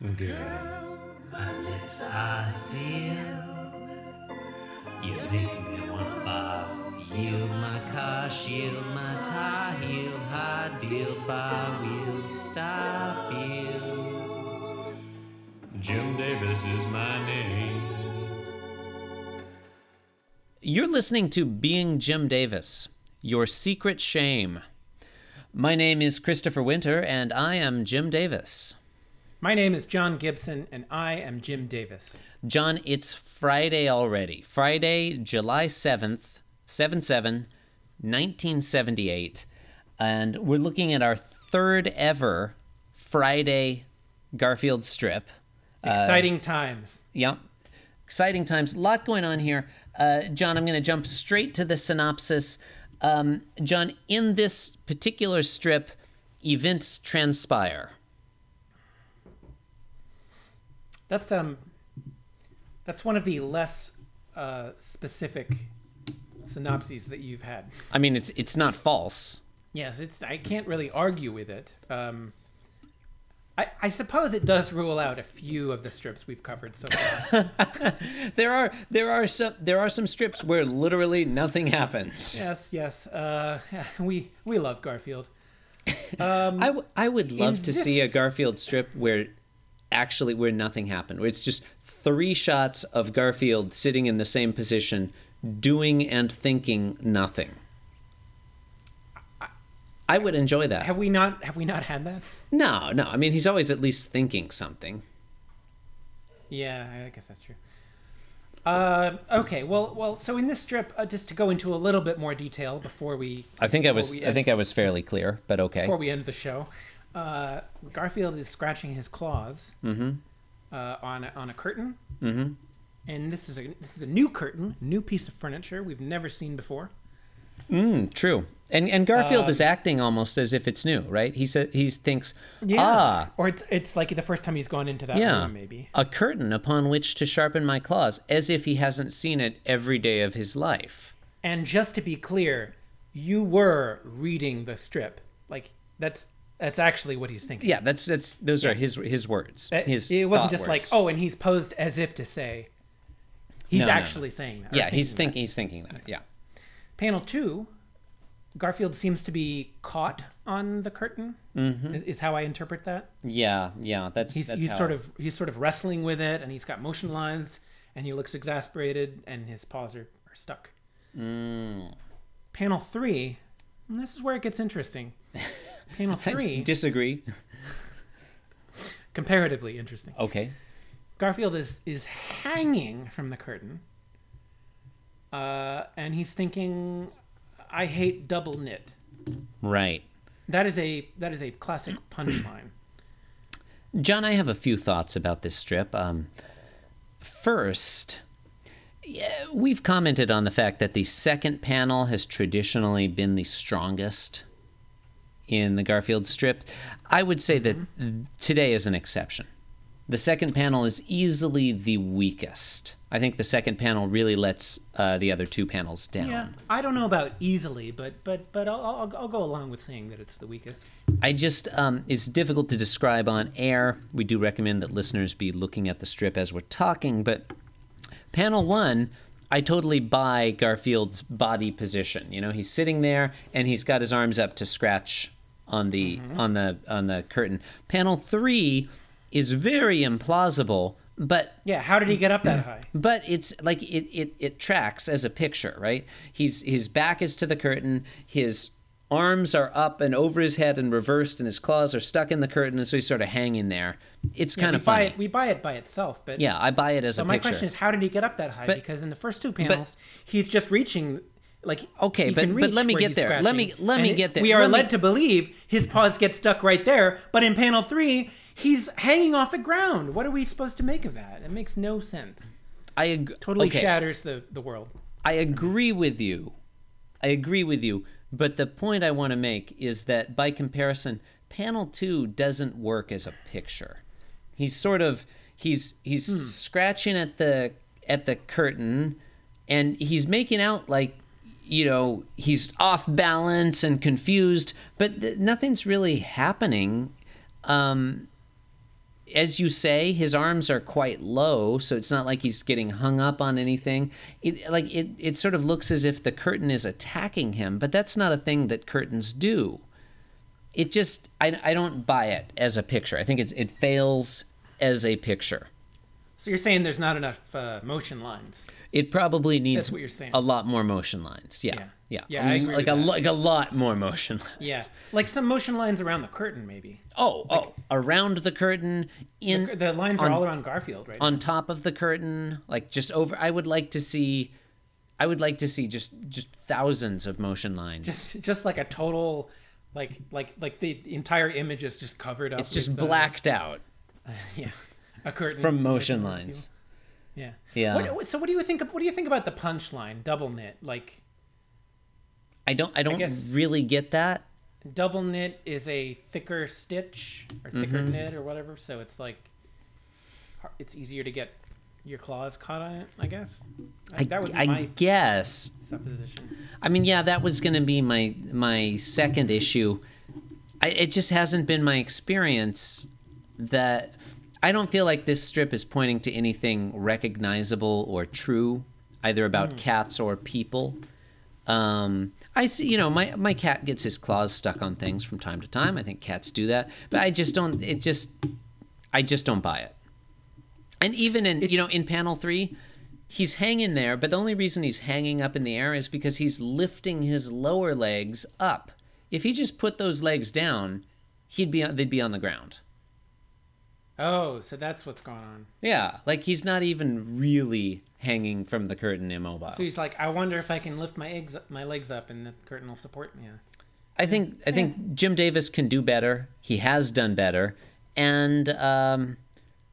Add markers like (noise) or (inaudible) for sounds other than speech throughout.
Girl, my lips are sealed. You make me barf. Yield my car, shield my tie, heel, high deal, bar wheel, stop you. Jim Davis is my name. You're listening to Being Jim Davis, Your Secret Shame. My name is Christopher Winter, and I am Jim Davis. My name is John Gibson, and I am Jim Davis. John, it's Friday already. Friday, July 7th, 7 7, 1978. And we're looking at our third ever Friday Garfield strip. Exciting times. Yep. Exciting times. A lot going on here. Uh, John, I'm going to jump straight to the synopsis. Um, John, in this particular strip, events transpire. That's um, that's one of the less uh, specific synopses that you've had. I mean, it's it's not false. Yes, it's. I can't really argue with it. Um, I, I suppose it does rule out a few of the strips we've covered so far. (laughs) There are there are some there are some strips where literally nothing happens. yes, yes. Uh, (laughs) we we love Garfield. Um, (laughs) I, w- I would love to see a Garfield strip where actually where nothing happened. Where it's just three shots of Garfield sitting in the same position, doing and thinking nothing. I would enjoy that. Have we not? Have we not had that? No, no. I mean, he's always at least thinking something. Yeah, I guess that's true. Uh, okay, well, well. So in this strip, uh, just to go into a little bit more detail before we I think I was. I think I was fairly clear, but okay. before we end the show, uh, Garfield is scratching his claws Mm-hmm. uh, on a, on a curtain, mm-hmm. and this is a this is a new curtain, new piece of furniture we've never seen before. Mm, true. And and Garfield Um, is acting almost as if it's new, right? He said he thinks, ah, or it's it's like the first time he's gone into that yeah, room, maybe. a curtain upon which to sharpen my claws, as if he hasn't seen it every day of his life. And just to be clear, you were reading the strip, like that's that's actually what he's thinking. Yeah, that's that's those are his his words. That- His it wasn't just like oh, and he's posed as if to say. He's No, no, no. actually saying that. yeah, he's thinking he's thinking that. Yeah. Panel two, Garfield seems to be caught on the curtain. Mm-hmm. Is, is how I interpret that. Yeah, yeah, that's He's, that's he's sort of he's sort of wrestling with it, and he's got motion lines, and he looks exasperated, and his paws are, are stuck. Mm. Panel three, and this is where it gets interesting. (laughs) Panel three, disagree. comparatively interesting. Okay. Garfield is is hanging from the curtain, uh, and he's thinking, "I hate double knit." Right. That is a that is a classic punchline. John, I have a few thoughts about this strip. Um, first, yeah, we've commented on the fact that the second panel has traditionally been the strongest in the Garfield strip. I would say that today is an exception. The second panel is easily the weakest. I think the second panel really lets uh, the other two panels down. Yeah, I don't know about easily, but but but I'll, I'll I'll go along with saying that it's the weakest. I just, um, it's difficult to describe on air. We do recommend that listeners be looking at the strip as we're talking, but panel one, I totally buy Garfield's body position. You know, he's sitting there and he's got his arms up to scratch on the mm-hmm. on the on the curtain. Panel three is very implausible, but Yeah, how did he get up that (clears throat) high? but it's like it, it it tracks as a picture, right? He's his back is to the curtain, his arms are up and over his head and reversed, and his claws are stuck in the curtain, and so he's sort of hanging there. It's kind we of buy funny. it. We buy it by itself, but yeah, I buy it as a So a my picture. question is, how did he get up that high? But- because in the first two panels, he's just reaching. Like Okay, but- but let me get there. Let me- scratching, let me and get there. We are Let me- led to believe his paws get stuck right there, but in panel three, he's hanging off the ground. What are we supposed to make of that? It makes no sense. I ag- Totally okay. shatters the the world. I agree with you. I agree with you. But the point I want to make is that by comparison, panel two doesn't work as a picture. He's sort of he's he's hmm. scratching at the at the curtain and he's making out like you know he's off balance and confused but th- nothing's really happening um as you say, his arms are quite low, so it's not like he's getting hung up on anything. It like it it sort of looks as if the curtain is attacking him, but that's not a thing that curtains do. It just I, I don't buy it as a picture. I think it's it fails as a picture. So you're saying there's not enough uh, motion lines? It probably needs That's what you're saying. a lot more motion lines. Yeah. Yeah. Yeah. Yeah, I agree like with a that. like a lot more motion lines. Yeah, like some motion lines around the curtain, maybe. Oh, oh, around the curtain in The lines are all around Garfield, right? on top of the curtain, like just over. I would like to see, I would like to see just just thousands of motion lines. just, just like a total, like like like the entire image is just covered up. it's just uh, blacked out (laughs) yeah, a curtain from motion lines. Yeah, Yeah. What, so what do you think? What do you think about the punchline double knit? Like I don't. I don't guess- really get that. double knit is a thicker stitch or thicker Mm-hmm. knit or whatever, so it's like it's easier to get your claws caught on it. I guess I, that would be I my guess. supposition. I mean, yeah, that was going to be my my second issue. I, it just hasn't been my experience that I don't feel like this strip is pointing to anything recognizable or true, either about cats or people. Um, I see, you know, my my cat gets his claws stuck on things from time to time. I think cats do that, but I just don't. It just, I just don't buy it. And even in you know in panel three, he's hanging there, but the only reason he's hanging up in the air is because he's lifting his lower legs up. If he just put those legs down, he'd be they'd be on the ground. Oh, so that's what's going on. Yeah, like he's not even really hanging from the curtain immobile. So he's like, I wonder if I can lift my eggs, my legs up, and the curtain will support me. Yeah. I think I think Jim Davis can do better. He has done better, and um,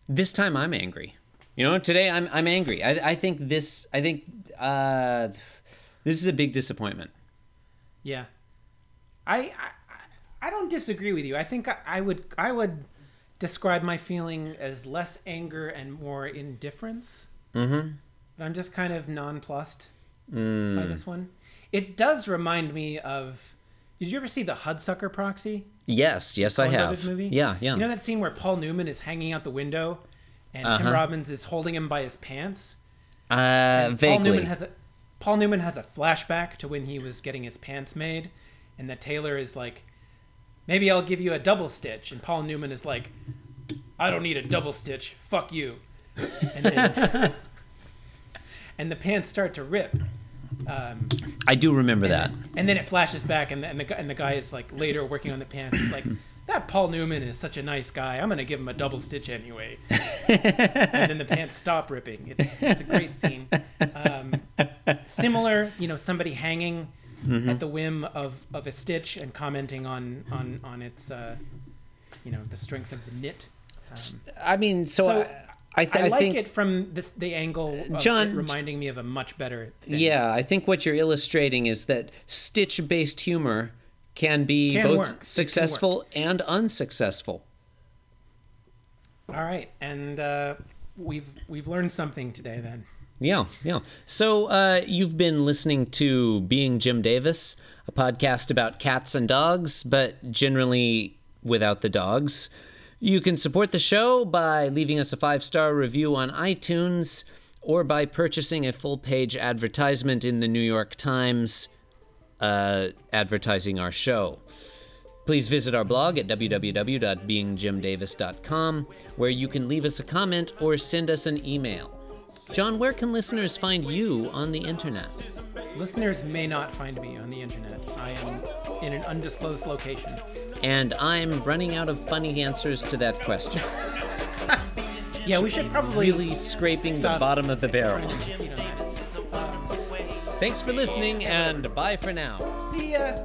this time I'm angry. You know, today I'm I'm angry. I, I think this I think uh, this is a big disappointment. Yeah, I, I I don't disagree with you. I think I, I would I would describe my feeling as less anger and more indifference. Mm-hmm. But I'm just kind of nonplussed by this one. It does remind me of. Did you ever see the Hudsucker Proxy? Yes, yes, I have. Yeah, yeah. You know that scene where Paul Newman is hanging out the window, and Tim Uh-huh. Robbins is holding him by his pants. uh, Paul vaguely. Newman has a Paul Newman has a flashback to when he was getting his pants made, and the tailor is like, "Maybe I'll give you a double stitch," and Paul Newman is like, "I don't need a double stitch. Fuck you," and then (laughs) and the pants start to rip, I do remember that. and then it flashes back, and the, and the and the guy is like later working on the pants. He's like. That Paul Newman is such a nice guy. I'm gonna give him a double stitch anyway. and then the pants stop ripping. It's, it's a great scene. Um, similar, you know, somebody hanging at the whim of, of a stitch and commenting on on on its, uh, you know, the strength of the knit. Um, I mean, so, So, I, I, th- I I like think, it from this, the angle of John- reminding me of a much better thing. yeah, I think what you're illustrating is that stitch-based humor can be Can both work. Successful and unsuccessful. All right, and uh, we've we've learned something today. Then Yeah, yeah. So uh, you've been listening to Being Jim Davis, a podcast about cats and dogs, but generally without the dogs. You can support the show by leaving us a five star review on iTunes or by purchasing a full page advertisement in the New York Times uh, advertising our show. Please visit our blog at www.beingjimdavis.com, where you can leave us a comment or send us an email. John, where can listeners find you on the internet? listeners may not find me on the internet. I am in an undisclosed location. And I'm running out of funny answers to that question. (laughs) Yeah, we should probably Really scraping the bottom of the barrel. Thanks for listening, and bye for now. see ya.